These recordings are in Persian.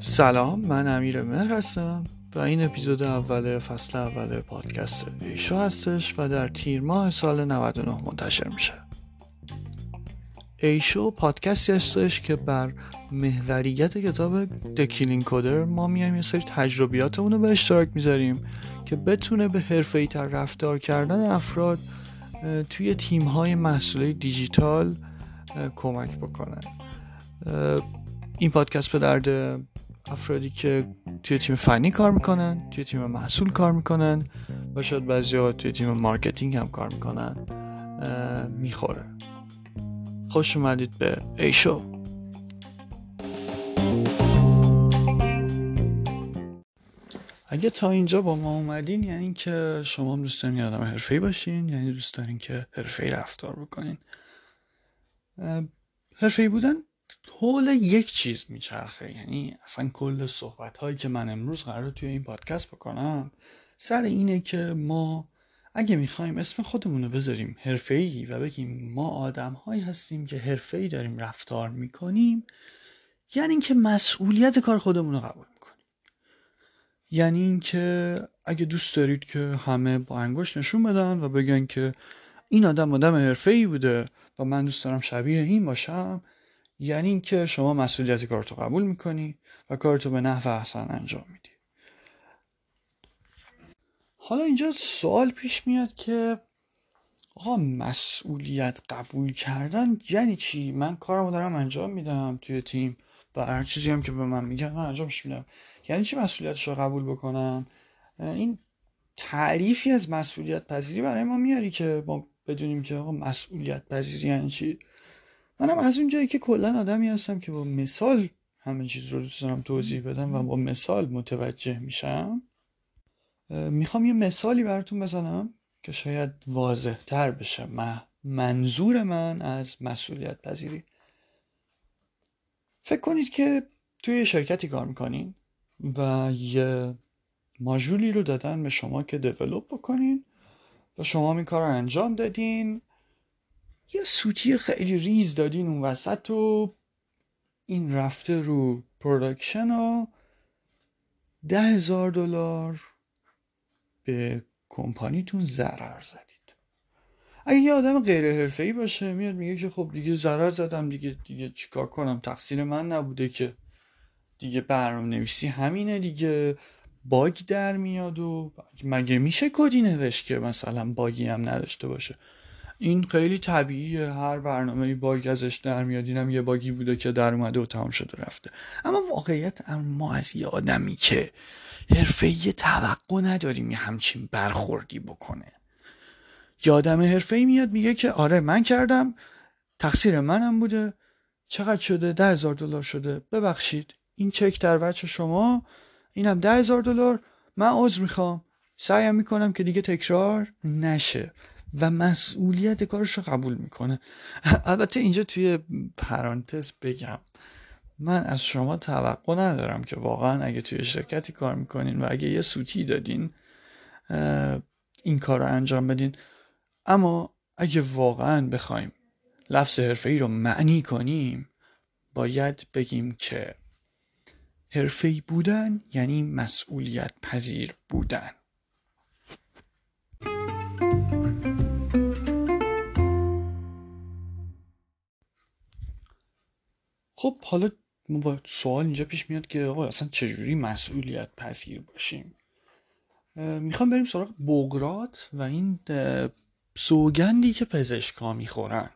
سلام من امیر مهر هستم و این اپیزود اول فصل اول پادکست ایشو هستش و در تیر ماه سال 99 منتشر میشه. ایشو پادکستی هستش که بر محوریت کتاب دکیلین کودر ما میایم یه سری تجربیاتمون رو به اشتراک می‌ذاریم که بتونه به حرفه تر رفتار کردن افراد توی تیم های محصوله دیجیتال کمک بکنن این پادکست به درد افرادی که توی تیم فنی کار می‌کنن توی تیم محصول کار می‌کنن و شاید بعضی ها توی تیم marketing هم کار می‌کنن می‌خوره. خوش اومدید به Issue اگه تا اینجا با ما اومدین یعنی که شما هم دوست دارین آدم حرفه‌ای باشین یعنی دوست دارین که حرفه‌ای رفتار بکنین. حرفه‌ای بودن حول یک چیز میچرخه. یعنی اصلا کل صحبت هایی که من امروز قرار توی این پادکست بکنم سر اینه که ما اگه می‌خوایم اسم خودمون رو بذاریم حرفه‌ای و بگیم ما آدم هایی هستیم که حرفه‌ای داریم رفتار می‌کنیم یعنی اینکه مسئولیت کار خودمون رو قبول می‌کنیم. یعنی اینکه اگه دوست دارید که همه با انگشت نشون بدن و بگن که این آدم آدم حرفه‌ای بوده و من دوست دارم شبیه این باشم. یعنی اینکه شما مسئولیت کارتو قبول می‌کنی و کارتو به نحو احسن انجام میدی. حالا اینجا سوال پیش میاد که آقا مسئولیت قبول کردن یعنی چی؟ من کارمو دارم انجام میدم توی تیم و هر چیزی هم که به من میگن من انجامش میدم. یعنی چی مسئولیتش رو قبول بکنم؟ این تعریفی از مسئولیت پذیری برای ما میاری که ما بدونیم که آقا مسئولیت پذیری یعنی چی. منم از اون جایی که کلا آدمی هستم که با مثال همه چیز رو دوست دارم توضیح بدم و با مثال متوجه میشم. می‌خوام یه مثالی براتون بزنم که شاید واضح تر بشه منظور من از مسئولیت پذیری. فکر کنید که توی یه شرکتی کار می‌کنین و یه ماژولی رو دادن به شما که develop بکنین و شما این کار رو انجام دادین. یه سوتی خیلی ریز دادین اون وسط و این رفته رو production و ده هزار دلار به کمپانیتون ضرر زدید. اگه یه آدم غیر ای باشه میاد میگه که خب دیگه ضرر زدم دیگه دیگه چیکار کنم؟ تقصیر من نبوده که دیگه برنامه نویسی همینه دیگه. باگ در میاد و مگه میشه کدی نوشت که مثلا باگی هم نداشته باشه؟ این خیلی طبیعیه هر برنامه باگ ازش در میاد. اینم یه باگی بوده که در اومده و تمام شده رفته. اما واقعیت ما از یه آدمی که حرفه‌ای توقع نداریم یه همچین برخوردی بکنه. یه آدم حرفه‌ای میاد میگه که آره من کردم تقصیر منم بوده. چقدر شده؟ ده هزار دلار شده. ببخشید این چک در وجه شما اینم ده هزار دلار. من عذر می‌خوام. سعیم می‌کنم که دیگه تکرار نشه و مسئولیت کارش رو قبول می‌کنه. البته اینجا توی پرانتز بگم من از شما توقع ندارم که واقعا اگه توی شرکتی کار می‌کنین و اگه یه سوتی دادین این کار رو انجام بدین. اما اگه واقعا بخوایم لفظ حرفه ای رو معنی کنیم باید بگیم که حرفه بودن یعنی مسئولیت پذیر بودن. خب حالا سوال اینجا پیش میاد که آقا اصلا چجوری مسئولیت پذیر باشیم؟ می‌خوام بریم سراغ بغرات و این سوگندی که پزشکا می‌خورن.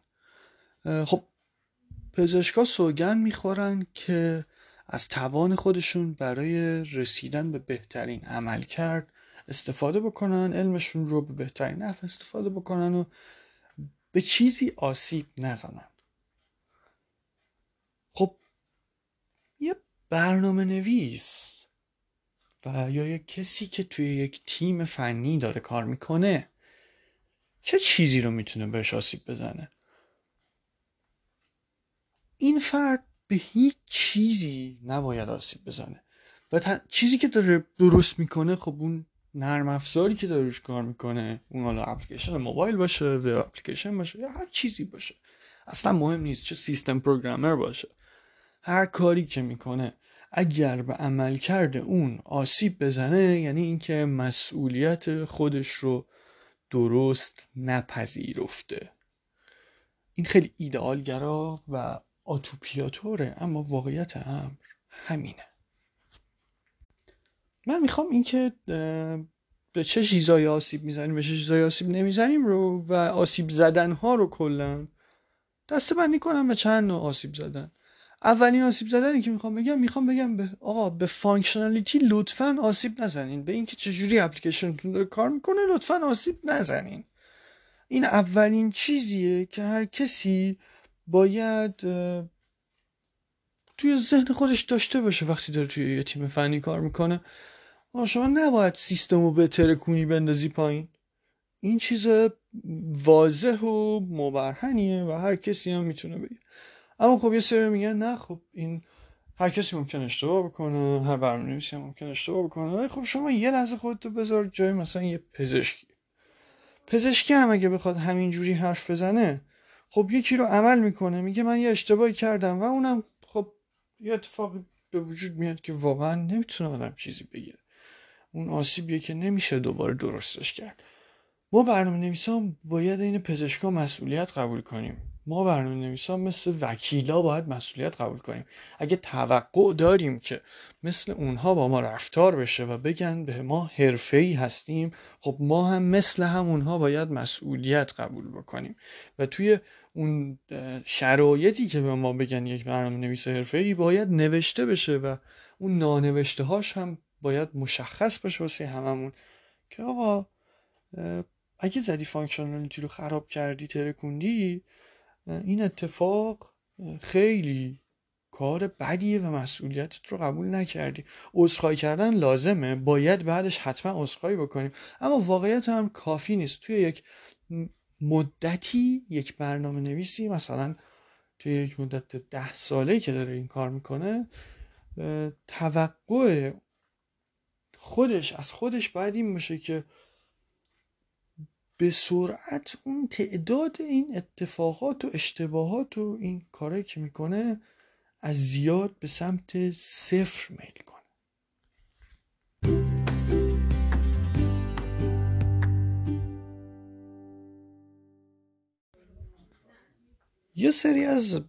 خب پزشکا سوگند می‌خورن که از توان خودشون برای رسیدن به بهترین عمل کرد استفاده بکنن علمشون رو به بهترین نفع استفاده بکنن و به چیزی آسیب نزنن. خب یه برنامه نویس و یا یه کسی که توی یک تیم فنی داره کار می‌کنه چه چیزی رو می‌تونه بهش آسیب بزنه؟ این فرد به هیچ چیزی نباید آسیب بزنه. و چیزی که داره درست می‌کنه خب اون نرم افزاری که داره کار می‌کنه اون حالا اپلیکیشن موبایل باشه و اپلیکیشن باشه یا هر چیزی باشه. اصلا مهم نیست چه سیستم پروگرامر باشه. هر کاری که می‌کنه اگر به عمل کرده اون آسیب بزنه یعنی اینکه مسئولیت خودش رو درست نپذیرفته. این خیلی ایدئالگرا و آتوپیاتوره اما واقعیت امر همینه. من می‌خوام اینکه به چه چیزایی آسیب می‌زنیم به چه چیزایی آسیب نمی‌زنیم رو و آسیب زدن ها رو کلا دسته بندی کنم به چند نوع آسیب زدن. اولین آسیب زدنی که می‌خوام بگم می‌خوام بگم به آقا به functionality لطفا آسیب نزنین. به اینکه چجوری اپلیکیشنتون داره کار می‌کنه لطفا آسیب نزنین. این اولین چیزیه که هر کسی باید توی ذهن خودش داشته باشه وقتی داره توی یه تیم فنی کار می‌کنه. شما نباید سیستم رو بترکونی بندازی پایین. این چیز واضح و مبرهنیه و هر کسی هم می‌تونه بگه. اما خب یه سری میگن نه خب این هر کسی ممکن اشتباه بکنه هر برنامه نویسی ممکن اشتباه بکنه. خب شما یه لحظه خودتو بذار جای مثلا یه پزشکی. پزشکی هم اگه بخواد همینجوری حرف بزنه خب یکی رو عمل می‌کنه میگه من یه اشتباهی کردم و اونم خب یه اتفاقی به وجود میاد که واقعا نمی‌تونه آدم چیزی بگه. اون آسیبیه که نمیشه دوباره درستش کرد. ما برنامه نویسان باید این پزشکا مسئولیت قبول کنیم. ما برنامه نویسان مثل وکیلا باید مسئولیت قبول کنیم. اگه توقع داریم که مثل اونها با ما رفتار بشه و بگن به ما ای هستیم خب ما هم مثل همونها باید مسئولیت قبول بکنیم. و توی اون شرایطی که به ما بگن یک برنامه نویس ای باید نوشته بشه و اون نانوشته هاش هم باید مشخص باشه واسه هممون که آقا اگه زدی functionality رو خراب کردی ترکوندی این اتفاق خیلی کار بدیه و مسئولیتت رو قبول نکردی. عذرخواهی کردن لازمه. باید بعدش حتما عذرخواهی بکنیم. اما واقعیت هم کافی نیست. توی یک مدتی یک برنامه نویسی مثلا توی یک مدت ده ساله که داره این کار می‌کنه توقع خودش از خودش باید این باشه که به سرعت اون تعداد این اتفاقات و اشتباهات و این کارهایی که می‌کنه از زیاد به سمت صفر میل کنه. یه سری از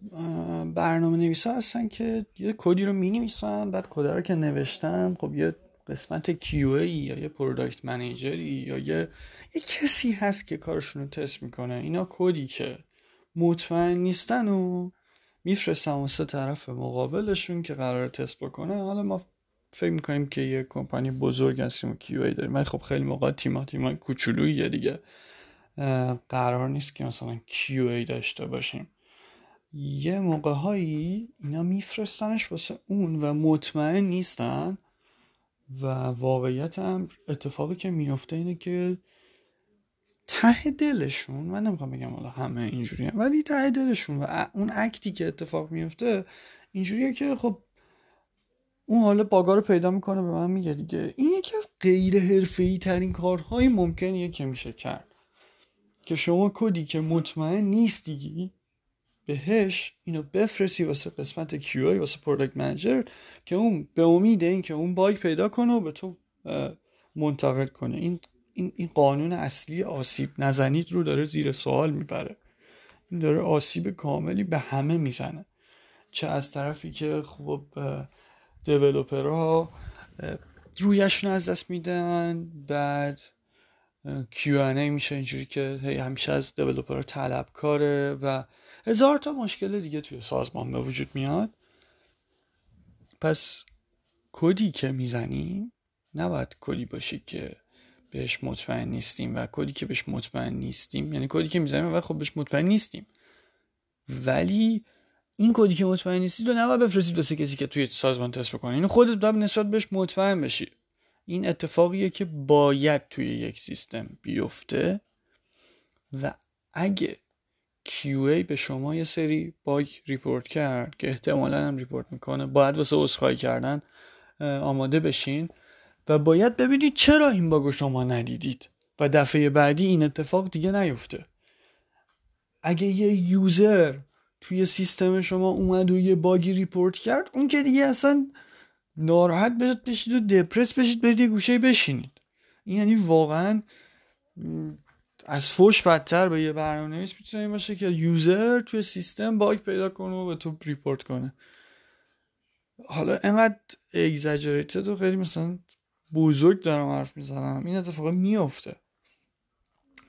برنامه نویسا هستن که یه کدی رو می نویسن بعد کد رو که نوشتن خب یه قسمت QA یا یه product manager ی یا یه یه کسی هست که کارشون رو تست می‌کنه. اینا کدی که مطمئن نیستن و میفرستن واسه طرف مقابلشون که قرار تست بکنه. حالا ما فکر می‌کنیم که یه کمپانی بزرگ هستیم و QA داریم. من خب خیلی موقع تیما تیما کوچولویی دیگه. قرار نیست که مثلا QA داشته باشیم. یه موقع هایی اینا میفرستنش واسه اون و مطمئن نیستن. و واقعیت هم اتفاقی که میافته اینه که ته دلشون من نمی‌خوام بگم حالا همه اینجوری هم. ولی ته دلشون و اون اکتی که اتفاق میفته اینجوریه که خب اون حالا باگا رو پیدا می‌کنه به من میگه دیگه این یکی از غیر حرفه‌ای ترین کارهای ممکنیه که میشه کرد که شما کدی که مطمئن نیستی بهش اینو بفرستی واسه قسمت QA واسه product manager که اون به امید این که اون باگ پیدا کنه و به تو منتقل کنه. این این, این قانون اصلی آسیب نزنید رو داره زیر سوال می‌بره. این داره آسیب کاملی به همه می‌زنه. چه از طرفی که خب ها روحیشون از دست میدن بعد Q&A میشه اینجوری که همیشه از طلب طلبکاره و هزار تا مشکل دیگه توی سازمان به وجود میاد. پس کدی که می‌زنیم نباید کدی باشه که بهش مطمئن نیستیم و کدی که بهش مطمئن نیستیم. یعنی کدی که می‌زنیم و خب بهش مطمئن نیستیم. ولی این کدی که مطمئن نیستی رو نباید بفرستید واسه کسی که توی سازمان تست بکنه. این خودت باید نسبت بهش مطمئن بشی. این اتفاقیه که باید توی یک سیستم بیفته و اگه QA به شما یه سری باگ report کرد که احتمالا هم report می‌کنه باید واسه عذرخواهی کردن آماده بشین و باید ببینید چرا این باگ شما ندیدید و دفعه بعدی این اتفاق دیگه نیفته. اگه یه user توی سیستم شما اومد و یه باگی report کرد اون که دیگه اصلا ناراحت بشید و دپرس بشید برید یه گوشه بشینید. این یعنی واقعا از فوش بدتر به یه برنامه نویس می‌تونه باشه که user توی سیستم باگ پیدا کنه و به تو report کنه. حالا انقدر exaggerated و خیلی مثلا بزرگ دارم حرف می‌زنم. این اتفاق میفته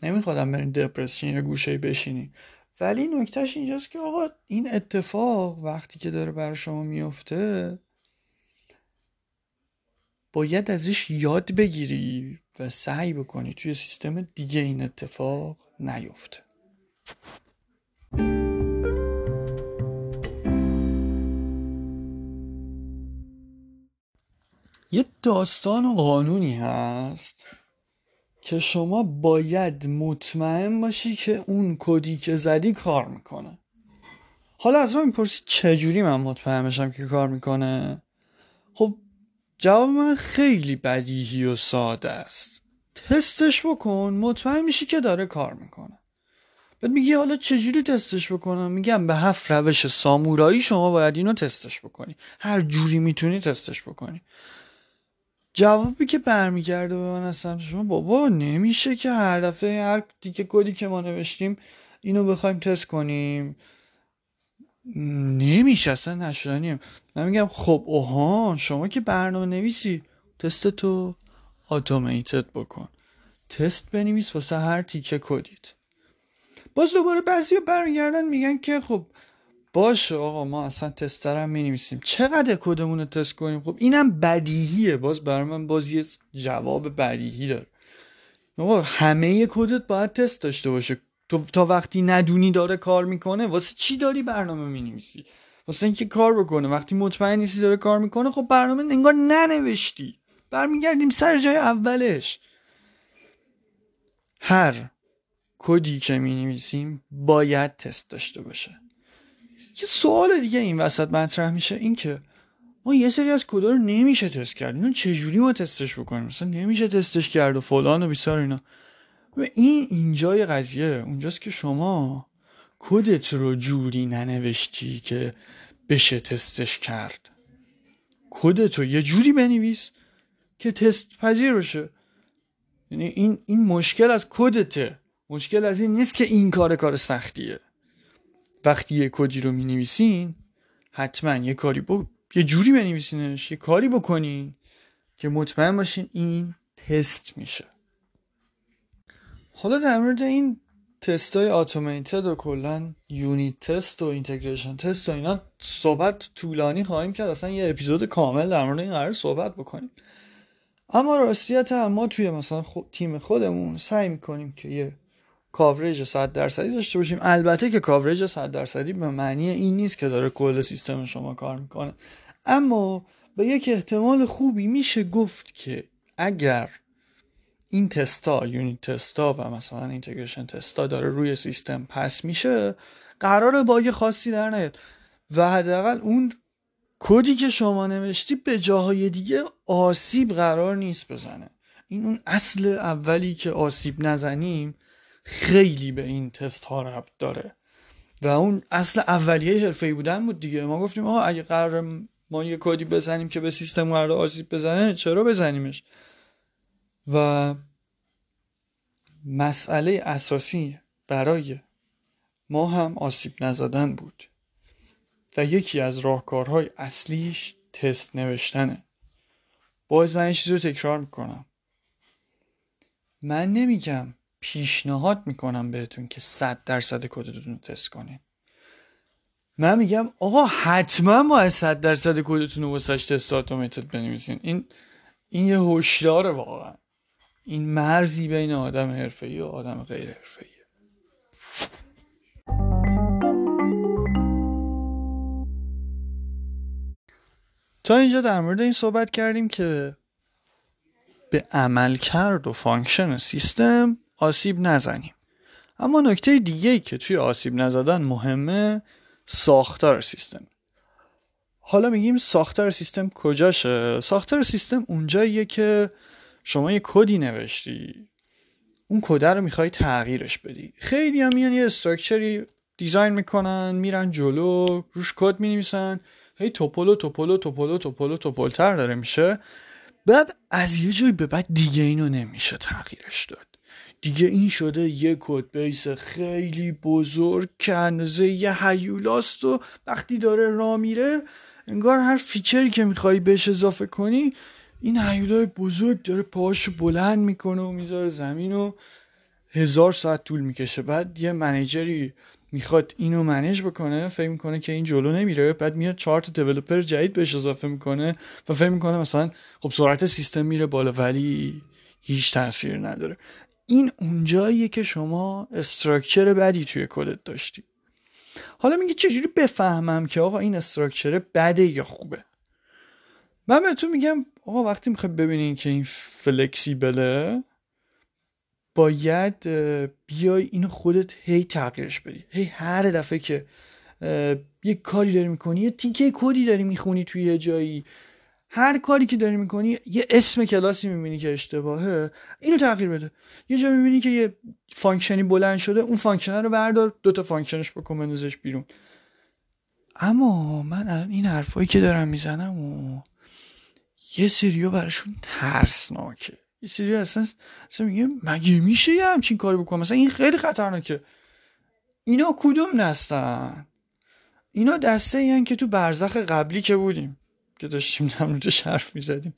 نمیخوادم برین depression یا گوشه بشینی. ولی نکتهش اینجاست که آقا این اتفاق وقتی که داره بر شما میفته باید ازش یاد بگیری و سعی بکنی توی سیستم دیگه این اتفاق نیفته. یه داستان قانونی هست که شما باید مطمئن باشی که اون کدی که زدی کار می‌کنه. حالا از من می‌پرسی چجوری من مطمئن بشم که کار می‌کنه؟ خب جواب من خیلی بدیهی و ساده است. تستش بکن مطمئن میشی که داره کار می‌کنه. بعد میگی حالا چجوری تستش بکنم؟ میگم به هفت روش سامورایی شما باید اینو تستش بکنی. هر جوری می‌تونی تستش بکنی. جوابی که برمیگرده به من از شما بابا نمیشه که هر دفعه هر دیگه کدی که ما نوشتیم اینو بخوایم تست کنیم. نمیشه اصلا نشدنیم. من میگم خب اوها شما که برنامه نویسی تست تو اتوماتد بکن. تست بنویس واسه هر تیکه کدید. باز دوباره بعضی برمیگردن میگن که خب باشه آقا ما اصلا تستر هم می چقدر کدمون رو تست کنیم؟ خب اینم بدیهیه. باز برای من باز یه جواب بدیهی داره. آقا همه کدت باید تست داشته باشه. تو تا وقتی ندونی داره کار می‌کنه واسه چی داری برنامه می نویسی واسه اینکه کار بکنه. وقتی مطمئن نیستی داره کار می‌کنه خب برنامه انگار ننوشتی. برمیگردیم سر جای اولش. هر کدی که می نویسیم باید تست داشته باشه. یه سوال دیگه این وسط مطرح میشه این که ما یه سری از کدا رو نمیشه تست کرد. اینو چجوری ما تستش بکنیم؟ مثلا نمیشه تستش کرد و فلان و بیسار اینا. و این اینجای قضیه اونجاست که شما کدت رو جوری ننوشتی که بشه تستش کرد؟ کدت رو یه جوری بنویس که تست پذیر باشه یعنی این این مشکل از کدته. مشکل از این نیست که این کار کار سختیه. وقتی یه کدی رو می نویسین حتما یه کاری با... یه جوری بنویسینش یه کاری بکنین که مطمئن باشین این تست میشه. حالا در مورد این تست های automated و کلا unit test و integration test و اینا صحبت طولانی خواهیم کرد. اصلا یه اپیزود کامل در مورد این قرار صحبت بکنیم. اما واقعیت هم ما توی مثلا تیم خودمون سعی می‌کنیم که یه coverage 100 درصدی داشته باشیم. البته که coverage 100 درصدی به معنی این نیست که داره کل سیستم شما کار می‌کنه. اما به یک احتمال خوبی میشه گفت که اگر این تستا یونیت تستا و مثلا اینتگریشن تستا داره روی سیستم پس میشه قرار باگ خاصی در نیاد. و حداقل اون کدی که شما نوشتی به جاهای دیگه آسیب قرار نیست بزنه. این اون اصل اولی که آسیب نزنیم خیلی به این تست ها ربط داره. و اون اصل اولیه حرفه بودن بود دیگه. ما گفتیم آقا اگه قرار ما یه کدی بزنیم که به سیستم قرار آسیب بزنه چرا بزنیمش؟ و مسئله اساسی برای ما هم آسیب نزدن بود و یکی از راهکارهای اصلیش تست نوشتنه. باز من این چیز رو تکرار می‌کنم. من نمیگم پیشنهاد می‌کنم بهتون که صد درصد کدتون رو تست کنین. من میگم آقا حتما باید صد درصد کدتون رو واسش تست اتوماتد بنویسین. این این یه هشدار واقعا. این مرزی بین آدم حرفه‌ای و آدم غیر حرفه‌ای. تا اینجا در مورد این صحبت کردیم که به عمل کرد و function سیستم آسیب نزنیم. اما نکته دیگه که توی آسیب نزدن مهمه ساختار سیستم. حالا میگیم ساختار سیستم کجاشه؟ ساختار سیستم اونجاییه که شما یه کدی نوشتی؟ اون کد رو می‌خوای تغییرش بدی. خیلی هم میان یه structure ی design می‌کنن میرن جلو روش کد می‌نویسن. هی توپولو توپولو توپولو توپولو توپولتر داره میشه. بعد از یه جای به بعد دیگه اینو نمیشه تغییرش داد. دیگه این شده یه code base خیلی بزرگ که اندازه یه هیولاست و وقتی داره راه میره انگار هر feature ی که می‌خوای بهش اضافه کنی این هیولای بزرگ داره پاهاشو بلند می‌کنه و می‌ذاره زمین و هزار ساعت طول می‌کشه. بعد یه manager ی می‌خواد اینو منیج بکنه فکر می‌کنه که این جلو نمیره. بعد میاد چهار تا دیولپر جدید بهش اضافه می‌کنه و فکر می‌کنه مثلا خب سرعت سیستم میره بالا ولی هیچ تاثیر نداره. این اونجاییه که شما استراکچر بدی توی کدت داشتی. حالا میگه چجوری بفهمم که آقا این استراکچر بده یا خوبه؟ من بهتون میگم آقا وقتی می‌خوای ببینین که این فلکسیبله باید بیای اینو خودت هی تغییرش بدی. هی هر دفعه که یه کاری داری می‌کنی یه تیکه کدی داری می‌خونی توی یه جایی. هر کاری که داری می‌کنی یه اسم کلاسی می‌بینی که اشتباهه. اینو تغییر بده. یه جا می‌بینی که یه function ی بلند شده اون function رو بردار دوتا function ش بکن بندازش بیرون. اما من الان این حرفایی که دارم می‌زنم و یه سریو براشون ترسناکه. یه سری اصلا اصلا میگه مگه میشه یه همچین کاری بکنم؟ مثلا این خیلی خطرناکه. اینا کدوم دستن اینا دسته این که تو برزخ قبلی که بودیم که داشتیم در حرف می‌زدیم.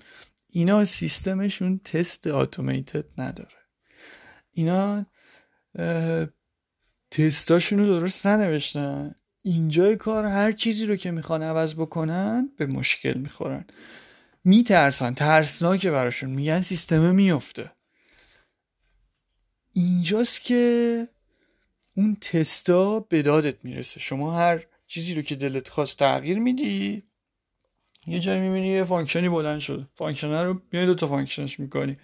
اینا سیستمشون تست اتوماتد نداره. اینا تستاشون رو درست ننوشتن. اینجای کار هر چیزی رو که می‌خوان عوض بکنن به مشکل می‌خورن. میترسن ترسناکه براشون. میگن سیستمه میفته اینجاست که اون تستا به دادت می‌رسه. شما هر چیزی رو که دلت خواست تغییر میدی یه جایی می‌بینی یه function ی بلند شده. function رو میای دو تا function ش می‌کنی.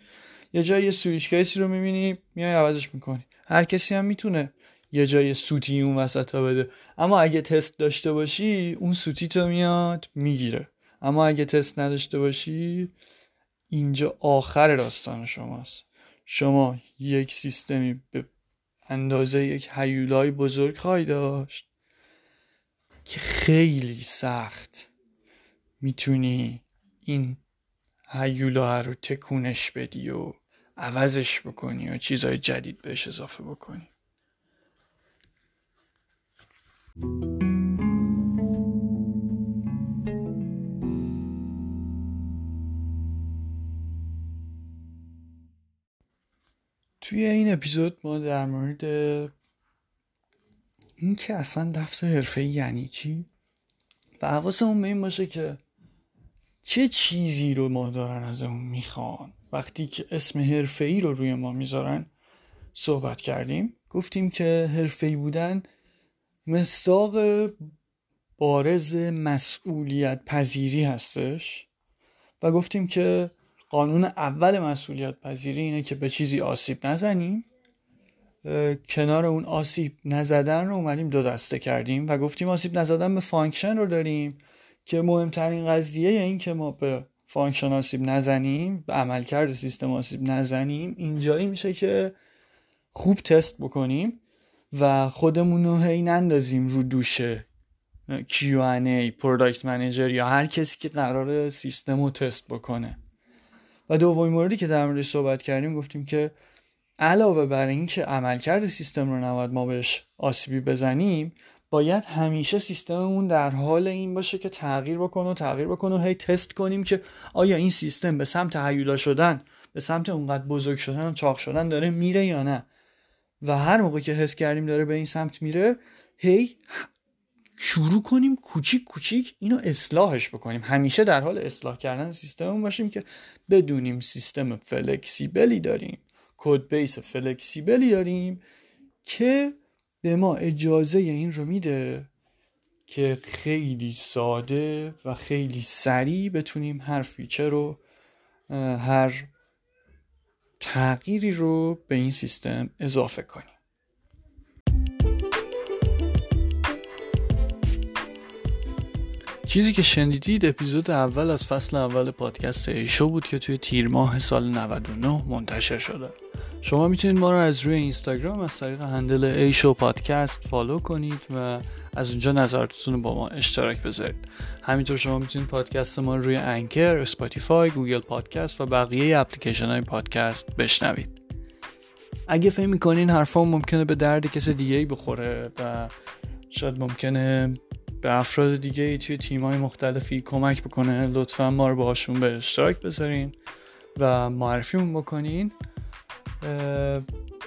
یه جایی یه switch case ی رو می‌بینی میای عوضش می‌کنی. هر کسی هم می‌تونه یه جای سوتی اون وسط بده. اما اگه تست داشته باشی اون سوتی تو میاد می‌گیره. اما اگه تست نداشته باشی اینجا آخر داستان شماست. شما یک سیستمی به اندازه یک هیولای بزرگ خواهی داشت که خیلی سخت می‌تونی این هیولا رو تکونش بدی و عوضش بکنی و چیزهای جدید بهش اضافه بکنی. توی این اپیزود ما در مورد این که اصلا لفظ حرفه یعنی چی و حواسمون به این باشه که چه چیزی رو ما دارن از اون می‌خوان. وقتی که اسم حرفه ای رو روی ما می‌ذارن صحبت کردیم. گفتیم که حرفه ای بودن مستاق بارز مسئولیت پذیری هستش. و گفتیم که قانون اول مسئولیت پذیری اینه که به چیزی آسیب نزنیم. کنار اون آسیب نزدن رو اومدیم دو دسته کردیم و گفتیم آسیب نزدن به function رو داریم که مهمترین قضیه این که ما به function آسیب نزنیم به عملکرد سیستم آسیب نزنیم اینجایی میشه که خوب تست بکنیم و خودمون رو هی نندازیم رو دوشه QA product manager یا هر کسی که قرار سیستم رو تست بکنه. و دومین موردی که در موردش صحبت کردیم گفتیم که علاوه بر اینکه عملکرد سیستم رو نباید ما بهش آسیبی بزنیم باید همیشه سیستممون در حال این باشه که تغییر بکنه و تغییر بکنه و هی تست کنیم که آیا این سیستم به سمت هیولا شدن به سمت اونقدر بزرگ شدن و چاق شدن داره میره یا نه؟ و هر موقع که حس کردیم داره به این سمت میره هی شروع کنیم کوچیک کوچیک اینو اصلاحش بکنیم. همیشه در حال اصلاح کردن سیستممون باشیم که بدونیم سیستم flexible ی داریم. code base flexible ی داریم که به ما اجازه این رو میده که خیلی ساده و خیلی سریع بتونیم هر feature رو هر تغییری رو به این سیستم اضافه کنیم. چیزی که شنیدید اپیزود اول از فصل اول پادکست ایشو بود که توی تیر ماه سال 99 منتشر شده. شما می‌تونید ما رو از روی اینستاگرام از طریق هندل ایشو پادکست فالو کنید و از اونجا نظراتتون رو با ما اشتراک بذارید. همینطور شما می‌تونید پادکست ما رو روی Anchor، Spotify، Google Podcast و بقیه اپلیکیشن های پادکست بشنوید. اگه فکر می‌کنین حرفا ممکنه به درد کسی دیگه بخوره و شاید ممکنه به افراد دیگه ای توی تیم های مختلفی کمک بکنه. لطفا ما رو باهاشون به اشتراک بذارین و معرفیمون بکنین.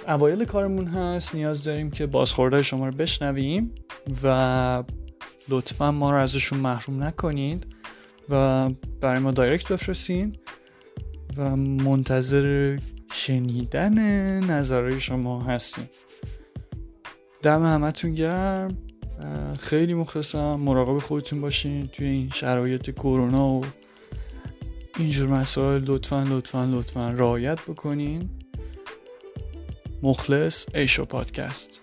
اوایل کارمون هست. نیاز داریم که بازخورده شما رو بشنویم و لطفا ما رو ازشون محروم نکنید و برای ما دایرکت بفرستین و منتظر شنیدن نظرهای شما هستیم. دم همتون گرم. خیلی مخلصم. مراقب خودتون باشین توی این شرایط کرونا و اینجور مسائل. لطفا لطفا لطفا رعایت بکنین. مخلص ایشو پادکست.